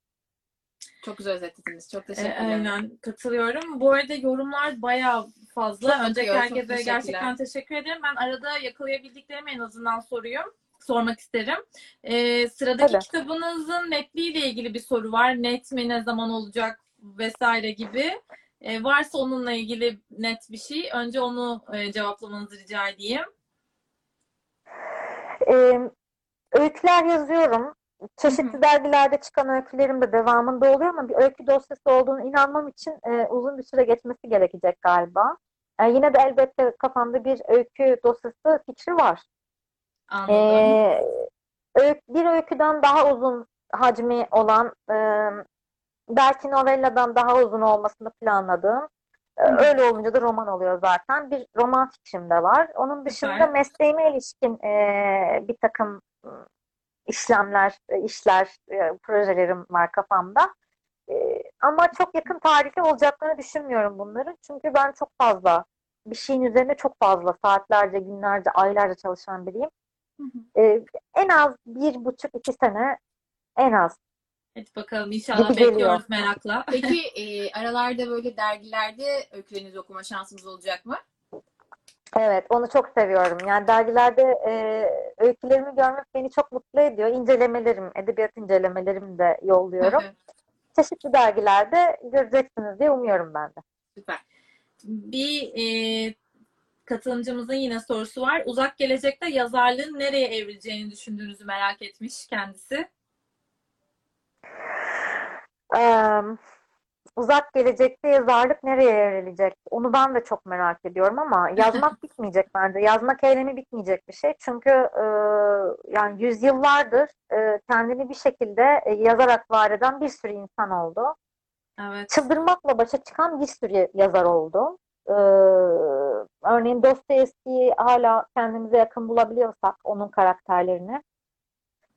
Çok güzel özetlediniz. Çok E, teşekkürler. aynen katılıyorum. Bu arada yorumlar bayağı fazla. Çok çok herkese gerçekten teşekkür ederim. Ben arada yakalayabildiklerimi en azından soruyorum. Sormak isterim. E, sıradaki Tabii. kitabınızın netliğiyle ilgili bir soru var. Net mi, ne zaman olacak vesaire gibi. E, varsa onunla ilgili net bir şey. Önce onu e, cevaplamanızı rica edeyim. E, öyküler yazıyorum. Çeşitli dergilerde çıkan öykülerim de devamında oluyor ama bir öykü dosyası olduğunu inanmam için e, uzun bir süre geçmesi gerekecek galiba. E, yine de elbette kafamda bir öykü dosyası fikri var. Anladım. Ee, bir öyküden daha uzun hacmi olan e, belki novelladan daha uzun olmasını planladığım e, öyle olunca da roman oluyor zaten. Bir roman fikrim de var. Onun dışında Süper. mesleğime ilişkin e, bir takım işlemler, e, işler, e, projelerim var kafamda. E, ama çok yakın tarihte olacaklarını düşünmüyorum bunları. Çünkü ben çok fazla bir şeyin üzerine çok fazla saatlerce, günlerce, aylarca çalışan biriyim. Hı hı. Ee, en az bir buçuk iki sene en az. Hadi bakalım inşallah Gibi geliyor. bekliyoruz merakla. Peki e, aralarda böyle dergilerde öykülerinizi okuma şansımız olacak mı? Evet, onu çok seviyorum. Yani dergilerde e, öykülerimi görmek beni çok mutlu ediyor. İncelemelerim, edebiyat incelemelerim de yolluyorum. çeşitli dergilerde göreceksiniz diye umuyorum ben de. Süper. Bir e, katılımcımızın yine sorusu var. Uzak gelecekte yazarlığın nereye evrileceğini düşündüğünüzü merak etmiş kendisi. Ee, uzak gelecekte yazarlık nereye evrilecek? Onu ben de çok merak ediyorum ama yazmak bitmeyecek bence. Yazmak eylemi bitmeyecek bir şey. Çünkü e, yani yüzyıllardır e, kendini bir şekilde e, yazarak var eden bir sürü insan oldu. Evet. Çıldırmakla başa çıkan bir sürü yazar oldu. Ee, örneğin Dostoyevski'yi hala kendimize yakın bulabiliyorsak onun karakterlerini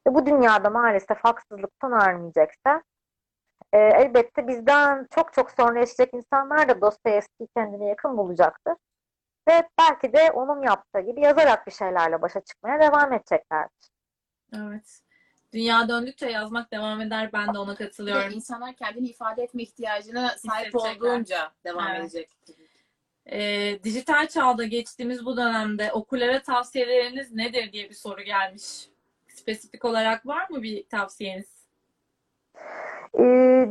ve bu dünyada maalesef haksızlık sona ermeyecekse e, elbette bizden çok çok sonra yaşayacak insanlar da Dostoyevski'yi kendine yakın bulacaktır. Ve belki de onun yaptığı gibi yazarak bir şeylerle başa çıkmaya devam edeceklerdir. Evet. Dünya döndükçe yazmak devam eder. Ben de ona katılıyorum. insanlar kendini ifade etme ihtiyacına sahip olduğunca devam Evet. edecek. Ee, dijital çağda geçtiğimiz bu dönemde okurlara tavsiyeleriniz nedir diye bir soru gelmiş. Spesifik olarak var mı bir tavsiyeniz? E,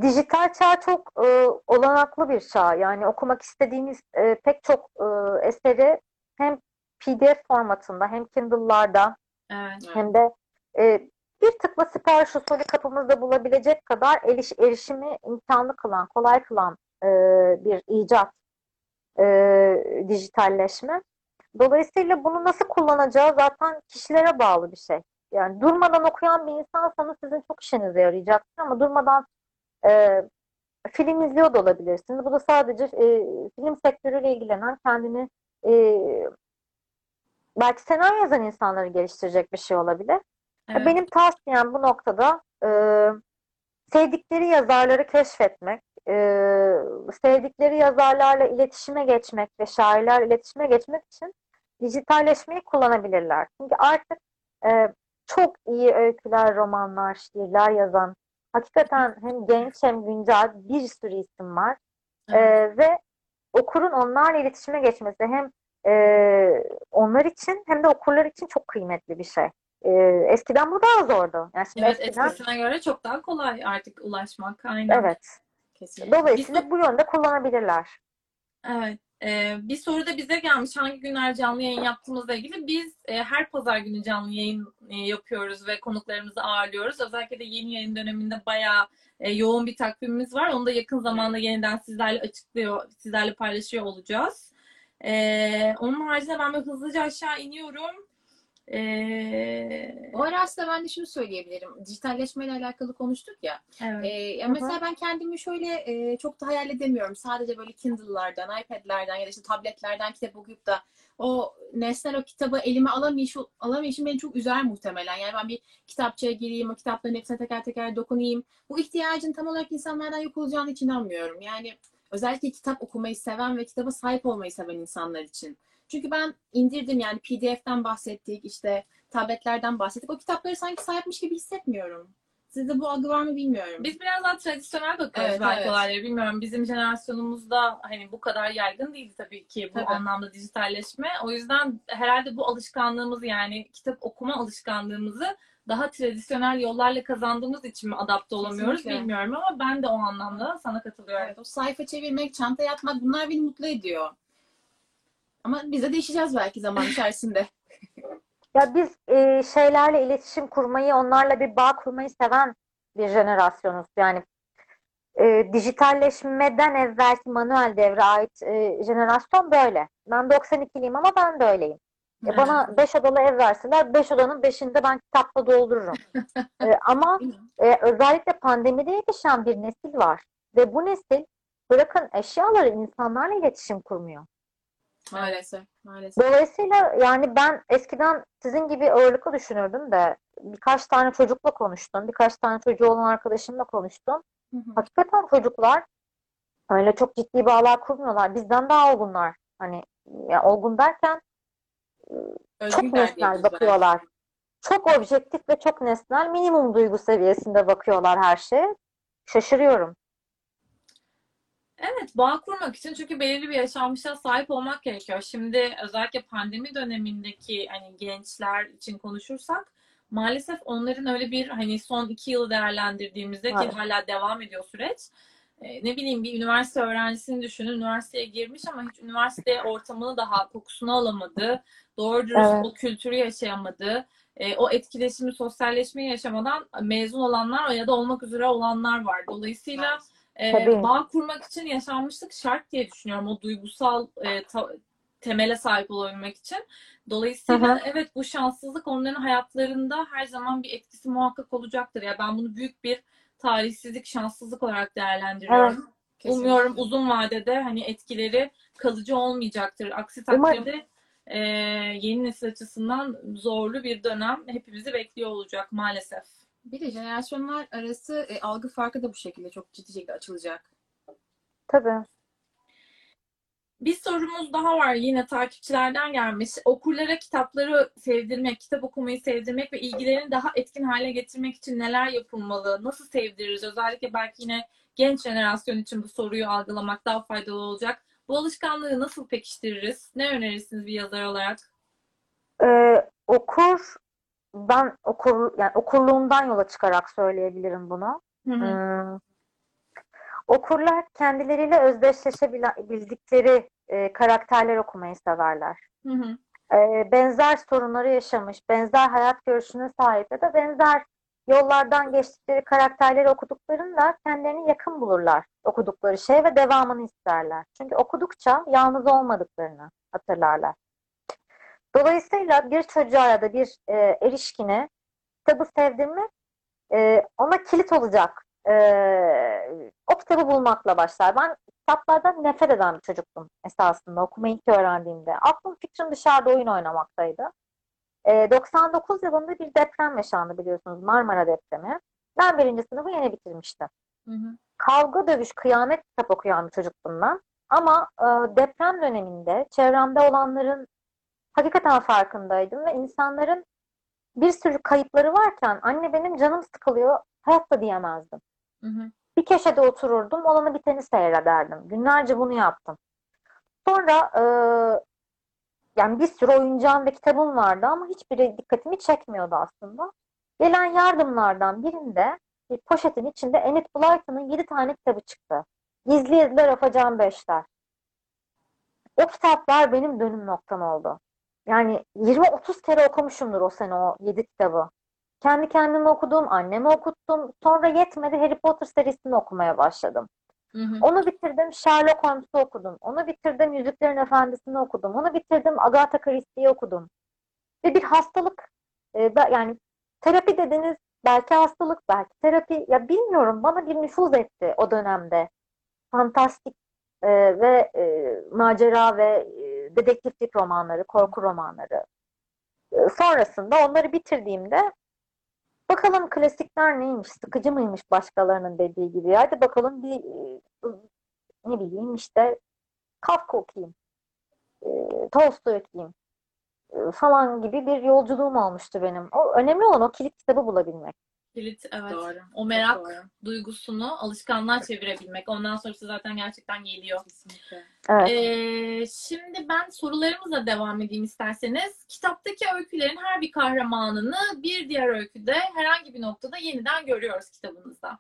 dijital çağ çok e, olanaklı bir çağ. Yani okumak istediğimiz e, pek çok e, eseri hem PDF formatında hem Kindle'larda Evet. hem de e, bir tıkla sipariş usulü kapımızda bulabilecek kadar eriş, erişimi imkanlı kılan, kolay kılan e, bir icat e, dijitalleşme. Dolayısıyla bunu nasıl kullanacağı zaten kişilere bağlı bir şey. Yani durmadan okuyan bir insansanız sizin çok işinize yarayacaktır ama durmadan e, film izliyor da olabilirsiniz. Bu da sadece e, film sektörüyle ilgilenen kendini e, belki senaryo yazan insanları geliştirecek bir şey olabilir. Evet. Benim tavsiyem bu noktada e, sevdikleri yazarları keşfetmek, e, sevdikleri yazarlarla iletişime geçmek ve şairler iletişime geçmek için dijitalleşmeyi kullanabilirler. Çünkü artık e, çok iyi öyküler, romanlar, şiirler yazan, hakikaten hem genç hem güncel bir sürü isim var. E, ve okurun onlarla iletişime geçmesi hem e, onlar için hem de okurlar için çok kıymetli bir şey. E, eskiden bu daha zordu. Yani şimdi Evet, eskiden eskisine göre çok daha kolay artık ulaşmak. Aynen. evet. Kesinlikle. Dolayısıyla bu yönde kullanabilirler. Evet. Ee, bir soru da bize gelmiş. Hangi günler canlı yayın yaptığımızla ilgili. Biz e, her pazar günü canlı yayın e, yapıyoruz ve konuklarımızı ağırlıyoruz. Özellikle de yeni yayın döneminde bayağı e, yoğun bir takvimimiz var. Onu da yakın zamanda yeniden sizlerle açıklıyor, sizlerle paylaşıyor olacağız. Ee, onun haricinde ben böyle hızlıca aşağı iniyorum. Ee, O ara aslında ben de şunu söyleyebilirim. Dijitalleşmeyle alakalı konuştuk ya. evet. Ee, ya mesela ben kendimi şöyle e, çok da hayal edemiyorum. Sadece böyle Kindle'lardan, iPad'lerden ya da işte tabletlerden kitap okuyup da o nesnel o kitabı elime alamayışım, alamayışım beni çok üzer muhtemelen. Yani ben bir kitapçıya gireyim, o kitapların hepsine teker teker dokunayım. Bu ihtiyacın tam olarak insanlardan yok olacağını hiç inanmıyorum. Yani özellikle kitap okumayı seven ve kitaba sahip olmayı seven insanlar için. Çünkü ben indirdim yani PDF'den bahsettik, işte tabletlerden bahsettik. O kitapları sanki sahipmiş gibi hissetmiyorum. Sizde bu algı var mı bilmiyorum. Biz biraz daha tradisyonel bakıyoruz Evet, belki evet. olaylara. Bilmiyorum bizim jenerasyonumuzda hani bu kadar yaygın değil tabii ki bu Tabii. anlamda dijitalleşme. O yüzden herhalde bu alışkanlığımızı yani kitap okuma alışkanlığımızı daha tradisyonel yollarla kazandığımız için mi adapte olamıyoruz Kesinlikle. bilmiyorum ama ben de o anlamda sana katılıyorum. Evet, o sayfa çevirmek, çanta yapmak bunlar beni mutlu ediyor. Ama biz de değişeceğiz belki zaman içerisinde. Ya biz e, şeylerle iletişim kurmayı, onlarla bir bağ kurmayı seven bir jenerasyonuz. Yani e, dijitalleşmeden evvelki manuel devre ait e, jenerasyon böyle. Ben 92'liyim ama ben de öyleyim. E, bana 5 odalı ev verseler 5 odanın 5'inde ben kitapla doldururum. E, ama e, özellikle pandemide yetişen bir nesil var. Ve bu nesil bırakın eşyaları insanlarla iletişim kurmuyor. Maalesef. Maalesef. Dolayısıyla yani ben eskiden sizin gibi ağırlıklı düşünürdüm de birkaç tane çocukla konuştum. Birkaç tane çocuğu olan arkadaşımla konuştum. Hı hı. Hakikaten çocuklar öyle çok ciddi bağlar kurmuyorlar. Bizden daha olgunlar. Hani ya olgun derken çok Özgür der nesnel bakıyorlar. Çok objektif ve çok nesnel minimum duygu seviyesinde bakıyorlar her şeye. Şaşırıyorum. Evet, bağ kurmak için çünkü belirli bir yaşanmışa sahip olmak gerekiyor. Şimdi özellikle pandemi dönemindeki hani gençler için konuşursak maalesef onların öyle bir hani son iki yılı değerlendirdiğimizde ki Evet. hala devam ediyor süreç. E, ne bileyim bir üniversite öğrencisini düşünün. Üniversiteye girmiş ama hiç üniversite ortamını daha kokusunu alamadı. Doğru dürüst Evet. o kültürü yaşayamadı. E, o etkileşimi, sosyalleşmeyi yaşamadan mezun olanlar ya da olmak üzere olanlar var. Dolayısıyla e, Tabii. bağ kurmak için yaşanmışlık şart diye düşünüyorum. O duygusal e, ta- temele sahip olabilmek için. Dolayısıyla hı. evet bu şanssızlık onların hayatlarında her zaman bir etkisi muhakkak olacaktır. Ya ben bunu büyük bir talihsizlik, şanssızlık olarak değerlendiriyorum. Kesinlikle. Umuyorum uzun vadede hani etkileri kalıcı olmayacaktır. Aksi takdirde e, yeni nesil açısından zorlu bir dönem hepimizi bekliyor olacak maalesef. Bir de jenerasyonlar arası e, algı farkı da bu şekilde çok ciddi şekilde açılacak. Tabii. Bir sorumuz daha var yine takipçilerden gelmiş. Okurlara kitapları sevdirmek, kitap okumayı sevdirmek ve ilgilerini daha etkin hale getirmek için neler yapılmalı? Nasıl sevdiririz? Özellikle belki yine genç jenerasyon için bu soruyu algılamak daha faydalı olacak. Bu alışkanlığı nasıl pekiştiririz? Ne önerirsiniz bir yazar olarak? Ee, okur ben okur yani okurluğumdan yola çıkarak söyleyebilirim bunu. Hı hı. Hmm. Okurlar kendileriyle özdeşleşebildikleri e, karakterler okumayı severler. Hı hı. E, benzer sorunları yaşamış, benzer hayat görüşüne sahip ya da benzer yollardan geçtikleri karakterleri okuduklarında kendilerini yakın bulurlar okudukları şey ve devamını isterler. Çünkü okudukça yalnız olmadıklarını hatırlarlar. Dolayısıyla bir çocuğa ya da bir e, erişkine kitabı sevdirmek e, ona kilit olacak e, o kitabı bulmakla başlar. Ben kitaplardan nefret eden bir çocuktum esasında okumayı ilk öğrendiğimde. Aklım fikrim dışarıda oyun oynamaktaydı. E, 99 yılında bir deprem yaşandı biliyorsunuz Marmara depremi. Ben birinci sınıfı yeni bitirmiştim. Hı hı. Kavga dövüş kıyamet kitap okuyan bir çocuktum ben. Ama e, deprem döneminde çevremde olanların hakikaten farkındaydım ve insanların bir sürü kayıpları varken anne benim canım sıkılıyor hayatta diyemezdim. Hı hı. Bir köşede otururdum, olanı biteni seyrederdim. Günlerce bunu yaptım. Sonra e, yani bir sürü oyuncağım ve kitabım vardı ama hiçbiri dikkatimi çekmiyordu aslında. Gelen yardımlardan birinde bir poşetin içinde Enid Blyton'ın 7 tane kitabı çıktı. Gizli Yazılar Afacan Beşler. O kitaplar benim dönüm noktam oldu. Yani 20-30 kere okumuşumdur o sene o 7 kitabı. Kendi kendime okudum, anneme okuttum. Sonra yetmedi Harry Potter serisini okumaya başladım. Hı hı. Onu bitirdim Sherlock Holmes'u okudum. Onu bitirdim Yüzüklerin Efendisi'ni okudum. Onu bitirdim Agatha Christie'yi okudum. Ve bir hastalık e, yani terapi dediniz belki hastalık belki terapi ya bilmiyorum bana bir nüfuz etti o dönemde. Fantastik e, ve e, macera ve e, dedektiflik romanları, korku romanları. E, sonrasında onları bitirdiğimde bakalım klasikler neymiş, sıkıcı mıymış başkalarının dediği gibi. Hadi bakalım bir e, ne bileyim işte Kafka okuyayım, e, Tolstoy okuyayım e, falan gibi bir yolculuğum olmuştu benim. O önemli olan o kilit kitabı bulabilmek. Kilit evet. Doğru. O merak doğru. duygusunu alışkanlığa çevirebilmek. Ondan sonrası zaten gerçekten geliyor. Kesinlikle. Evet. Ee, şimdi ben sorularımızla devam edeyim isterseniz. Kitaptaki öykülerin her bir kahramanını bir diğer öyküde herhangi bir noktada yeniden görüyoruz kitabınızda.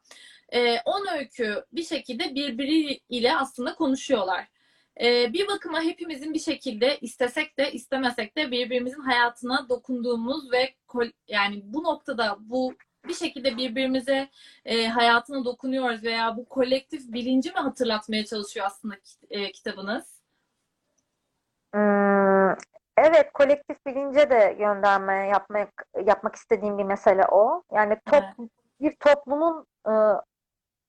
Ee, on öykü bir şekilde birbiriyle aslında konuşuyorlar. Ee, bir bakıma hepimizin bir şekilde istesek de istemesek de birbirimizin hayatına dokunduğumuz ve kol- yani bu noktada bu bir şekilde birbirimize e, hayatına dokunuyoruz veya bu kolektif bilinci mi hatırlatmaya çalışıyor aslında e, kitabınız? Hmm, evet, kolektif bilince de gönderme yapmak yapmak istediğim bir mesele o. Yani top, bir toplumun e,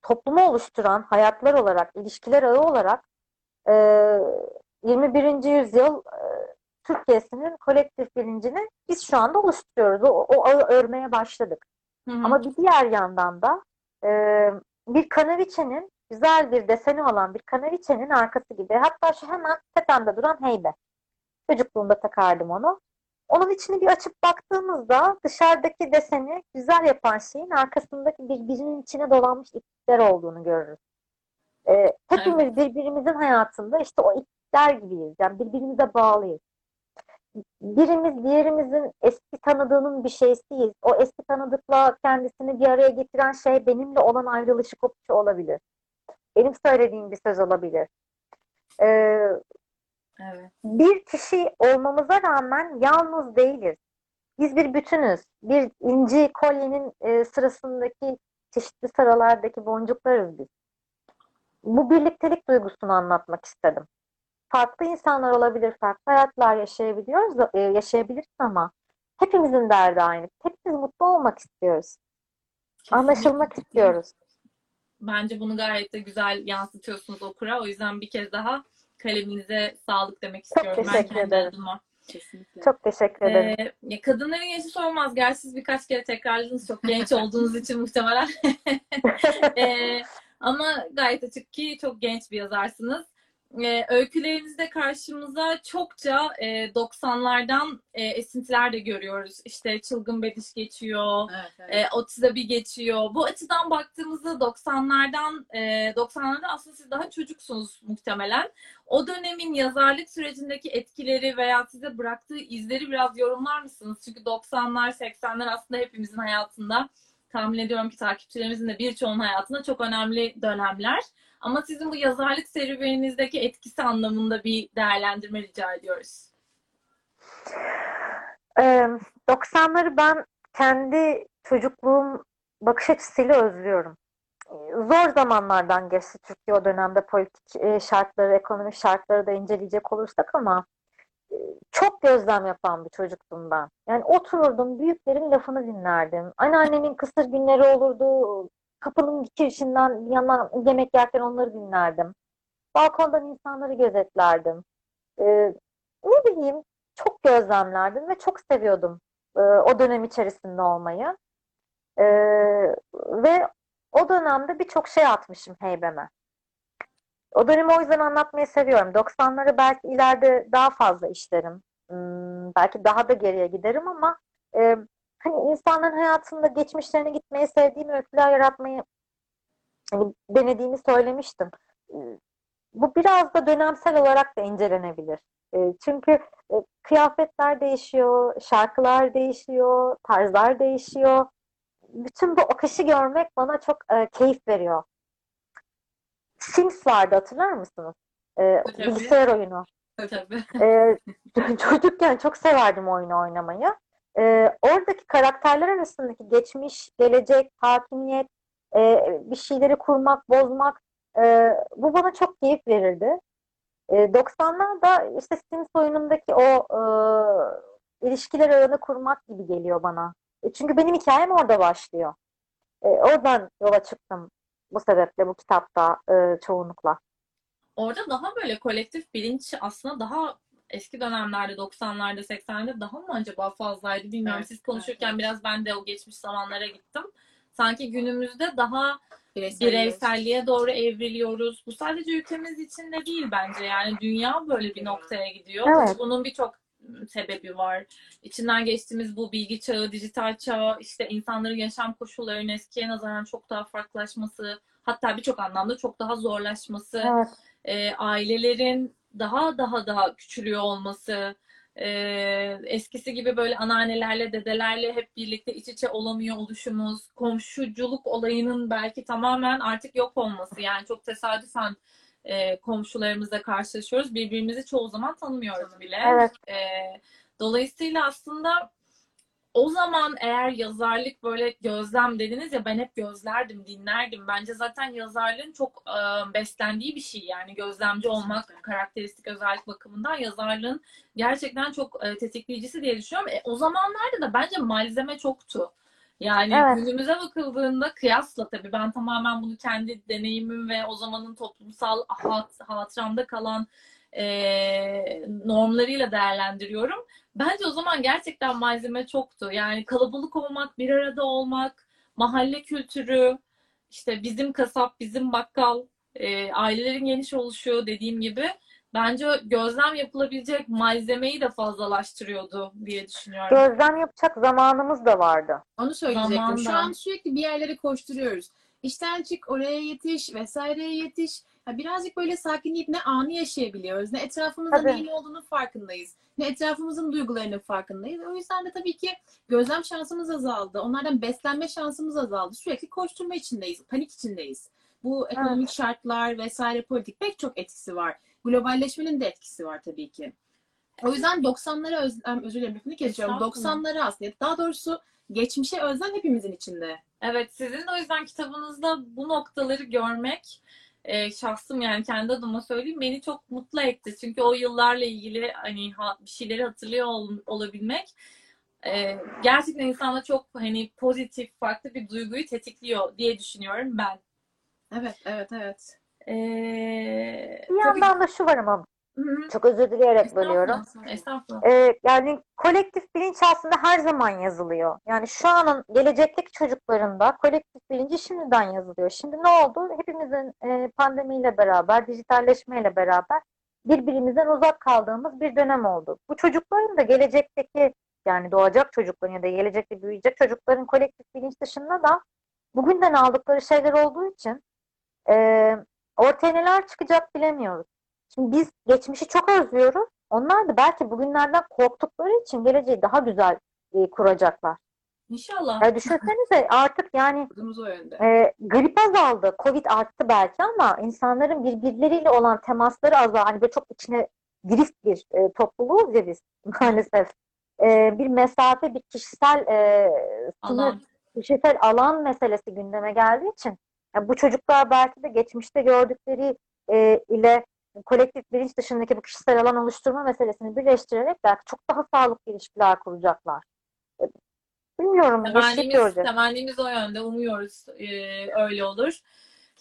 toplumu oluşturan hayatlar olarak, ilişkiler ağı olarak e, 21. yüzyıl e, Türkiye'sinin kolektif bilincini biz şu anda oluşturuyoruz. O, o ağı örmeye başladık. Hı hı. Ama bir diğer yandan da e, bir kanaviçenin güzel bir deseni olan bir kanaviçenin arkası gibi hatta şu hemen tepemde duran heybe. Çocukluğumda takardım onu. Onun içini bir açıp baktığımızda dışarıdaki deseni güzel yapan şeyin arkasındaki birbirinin içine dolanmış iplikler olduğunu görürüz. E, hepimiz birbirimizin hayatında işte o iplikler gibiyiz. Yani birbirimize bağlıyız. Birimiz diğerimizin eski tanıdığının bir şeysiyiz. O eski tanıdıkla kendisini bir araya getiren şey benimle olan ayrılışı kopuşu olabilir. Benim söylediğim bir söz olabilir. Ee, Evet. bir kişi olmamıza rağmen yalnız değiliz. Biz bir bütünüz. Bir inci kolyenin e, sırasındaki çeşitli sıralardaki boncuklarız biz. Bu birliktelik duygusunu anlatmak istedim. Farklı insanlar olabilir, farklı hayatlar yaşayabiliyoruz, e, yaşayabiliriz ama hepimizin derdi aynı. Hepimiz mutlu olmak istiyoruz. Anlaşılmak istiyoruz. Bence bunu gayet de güzel yansıtıyorsunuz okura. O yüzden bir kez daha kaleminize sağlık demek istiyorum. ben teşekkür kendi ederim. adıma. Kesinlikle. Çok teşekkür ederim. Ee, ya kadınların yaşı sormaz. Gerçi siz birkaç kere tekrarladınız çok genç olduğunuz için muhtemelen. Ee, ama gayet açık ki çok genç bir yazarsınız. Ee, öykülerinizde karşımıza çokça e, 90'lardan e, esintiler de görüyoruz. İşte Çılgın Bediş geçiyor, Evet, evet. e, Otize bir geçiyor. Bu açıdan baktığımızda 90'lardan e, 90'larda aslında siz daha çocuksunuz muhtemelen. O dönemin yazarlık sürecindeki etkileri veya size bıraktığı izleri biraz yorumlar mısınız? Çünkü 90'lar, 80'ler aslında hepimizin hayatında tahmin ediyorum ki takipçilerimizin de birçoğunun hayatında çok önemli dönemler. Ama sizin bu yazarlık serüveninizdeki etkisi anlamında bir değerlendirme rica ediyoruz. Ee, 90'ları ben kendi çocukluğum bakış açısıyla özlüyorum. Zor zamanlardan geçti Türkiye o dönemde politik şartları, ekonomik şartları da inceleyecek olursak ama çok gözlem yapan bir çocuktum ben. Yani otururdum, büyüklerin lafını dinlerdim. Anneannemin kısır günleri olurdu. Kapının girişinden yandan yemek yerken onları dinlerdim. Balkondan insanları gözetlerdim. Ee, ne bileyim, çok gözlemlerdim ve çok seviyordum e, o dönem içerisinde olmayı. E, ve o dönemde birçok şey atmışım heybeme. O dönemi o yüzden anlatmayı seviyorum. 90'ları belki ileride daha fazla işlerim. Hmm, belki daha da geriye giderim ama e, hani insanların hayatında geçmişlerine gitmeyi sevdiğim öyküler yaratmayı hani denediğimi söylemiştim. Bu biraz da dönemsel olarak da incelenebilir. E, çünkü e, kıyafetler değişiyor, şarkılar değişiyor, tarzlar değişiyor. Bütün bu akışı görmek bana çok e, keyif veriyor. Sims vardı hatırlar mısınız? Bilgisayar oyunu. Tabii. Çocukken çok severdim oyunu oynamayı. E, oradaki karakterler arasındaki geçmiş, gelecek, hakimiyet, e, bir şeyleri kurmak, bozmak e, bu bana çok keyif verirdi. E, 90'larda işte Sims oyunundaki o e, ilişkiler ağını kurmak gibi geliyor bana. E, çünkü benim hikayem orada başlıyor. E, oradan yola çıktım bu sebeple bu kitapta e, çoğunlukla. Orada daha böyle kolektif bilinç aslında daha eski dönemlerde 90'larda 80'lerde daha mı acaba fazlaydı bilmiyorum. Evet, Siz konuşurken evet, biraz ben de o geçmiş zamanlara gittim. Sanki günümüzde daha Bireysel bireyselliğe doğru evriliyoruz. Bu sadece ülkemiz için de değil bence. Yani dünya böyle bir noktaya gidiyor. Evet. Bunun birçok sebebi var. İçinden geçtiğimiz bu bilgi çağı, dijital çağı, işte insanların yaşam koşullarının eskiye nazaran çok daha farklılaşması, hatta birçok anlamda çok daha zorlaşması, Evet. e, ailelerin daha daha daha küçülüyor olması, e, eskisi gibi böyle anneannelerle, dedelerle hep birlikte iç içe olamıyor oluşumuz, komşuculuk olayının belki tamamen artık yok olması. Yani çok tesadüfen e, komşularımızla karşılaşıyoruz. Birbirimizi çoğu zaman tanımıyoruz bile. Evet. E, dolayısıyla aslında o zaman eğer yazarlık böyle gözlem dediniz ya ben hep gözlerdim, dinlerdim. Bence zaten yazarlığın çok e, beslendiği bir şey yani gözlemci olmak karakteristik özellik bakımından yazarlığın gerçekten çok e, tetikleyicisi diye düşünüyorum. E, o zamanlarda da bence malzeme çoktu. Yani Evet. günümüze bakıldığında kıyasla tabii ben tamamen bunu kendi deneyimim ve o zamanın toplumsal hat, hatıramda kalan e, normlarıyla değerlendiriyorum. Bence o zaman gerçekten malzeme çoktu. Yani kalabalık olmak, bir arada olmak, mahalle kültürü, işte bizim kasap, bizim bakkal, e, ailelerin geniş oluşu dediğim gibi bence gözlem yapılabilecek malzemeyi de fazlalaştırıyordu diye düşünüyorum. Gözlem yapacak zamanımız da vardı. Onu söyleyecektim. Şu Zamanda. an sürekli bir yerlere koşturuyoruz. İşten çık, oraya yetiş, vesaireye yetiş. Birazcık böyle sakinleyip ne anı yaşayabiliyoruz, ne etrafımızda Tabii. neyin olduğunu farkındayız, ne etrafımızın duygularının farkındayız. O yüzden de tabii ki gözlem şansımız azaldı. Onlardan beslenme şansımız azaldı. Sürekli koşturma içindeyiz, panik içindeyiz. Bu ekonomik şartlar vesaire politik pek çok etkisi var. Globalleşmenin de etkisi var tabii ki. O yüzden 90'lara özlem, özür dilerim lafını kesiyorum. Estağfurullah. 90'lara aslında daha doğrusu geçmişe özlem hepimizin içinde. Evet, sizin o yüzden kitabınızda bu noktaları görmek e, şahsım yani kendi adıma söyleyeyim beni çok mutlu etti. Çünkü o yıllarla ilgili hani ha- bir şeyleri hatırlıyor ol- olabilmek e, gerçekten insanda çok hani pozitif farklı bir duyguyu tetikliyor diye düşünüyorum ben. Evet, evet, evet. E, Bir tabii- yandan da şu var ama Çok özür dileyerek bölüyorum. Estağfurullah. Ee, yani kolektif bilinç aslında her zaman yazılıyor. Yani şu anın gelecekteki çocuklarında kolektif bilinci şimdiden yazılıyor. Şimdi ne oldu? Hepimizin e, pandemiyle beraber, dijitalleşmeyle beraber birbirimizden uzak kaldığımız bir dönem oldu. Bu çocukların da gelecekteki yani doğacak çocukların ya da gelecekte büyüyecek çocukların kolektif bilinç dışında da bugünden aldıkları şeyler olduğu için e, ortaya neler çıkacak bilemiyoruz. Şimdi biz geçmişi çok özlüyoruz. Onlar da belki bugünlerden korktukları için geleceği daha güzel e, kuracaklar. İnşallah. Yani düşünsenize artık yani e, grip azaldı, Covid arttı belki ama insanların birbirleriyle olan temasları azaldı. Hani böyle çok içine girift bir e, topluluğuz ya biz maalesef. E, bir mesafe, bir kişisel e, sınır, Alan. kişisel alan meselesi gündeme geldiği için yani bu çocuklar belki de geçmişte gördükleri e, ile kolektif bilinç dışındaki bu kişisel alan oluşturma meselesini birleştirerek belki çok daha sağlıklı ilişkiler kuracaklar. E, Bilmiyorum. yaşayıp Temennimiz, temennimiz o yönde. Umuyoruz e, öyle olur.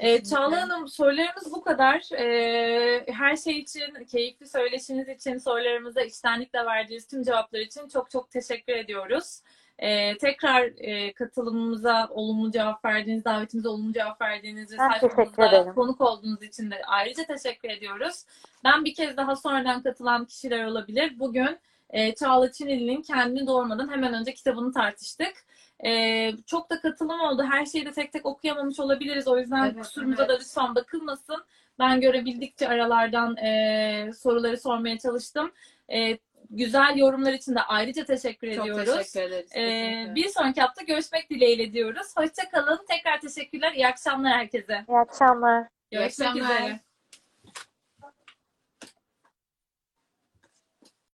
E, Çağla Hanım sorularımız bu kadar. E, her şey için, keyifli söyleşiniz için, sorularımıza içtenlikle verdiğiniz tüm cevaplar için çok çok teşekkür ediyoruz. E, tekrar e, katılımımıza olumlu cevap verdiğiniz, davetimize olumlu cevap verdiğiniz ve sayfamızda konuk olduğunuz için de ayrıca teşekkür ediyoruz. Ben bir kez daha sonradan katılan kişiler olabilir. Bugün e, Çağla Çinili'nin kendini doğurmadan hemen önce kitabını tartıştık. E, çok da katılım oldu. Her şeyi de tek tek okuyamamış olabiliriz. O yüzden Evet, kusurumuza da evet. lütfen bakılmasın. Ben görebildikçe aralardan e, soruları sormaya çalıştım. E, güzel yorumlar için de ayrıca teşekkür Çok ediyoruz. teşekkür ederiz. E, kesinlikle. bir sonraki hafta görüşmek dileğiyle diyoruz. Hoşçakalın. Tekrar teşekkürler. İyi akşamlar herkese. İyi akşamlar. İyi Görüşmek akşamlar. üzere.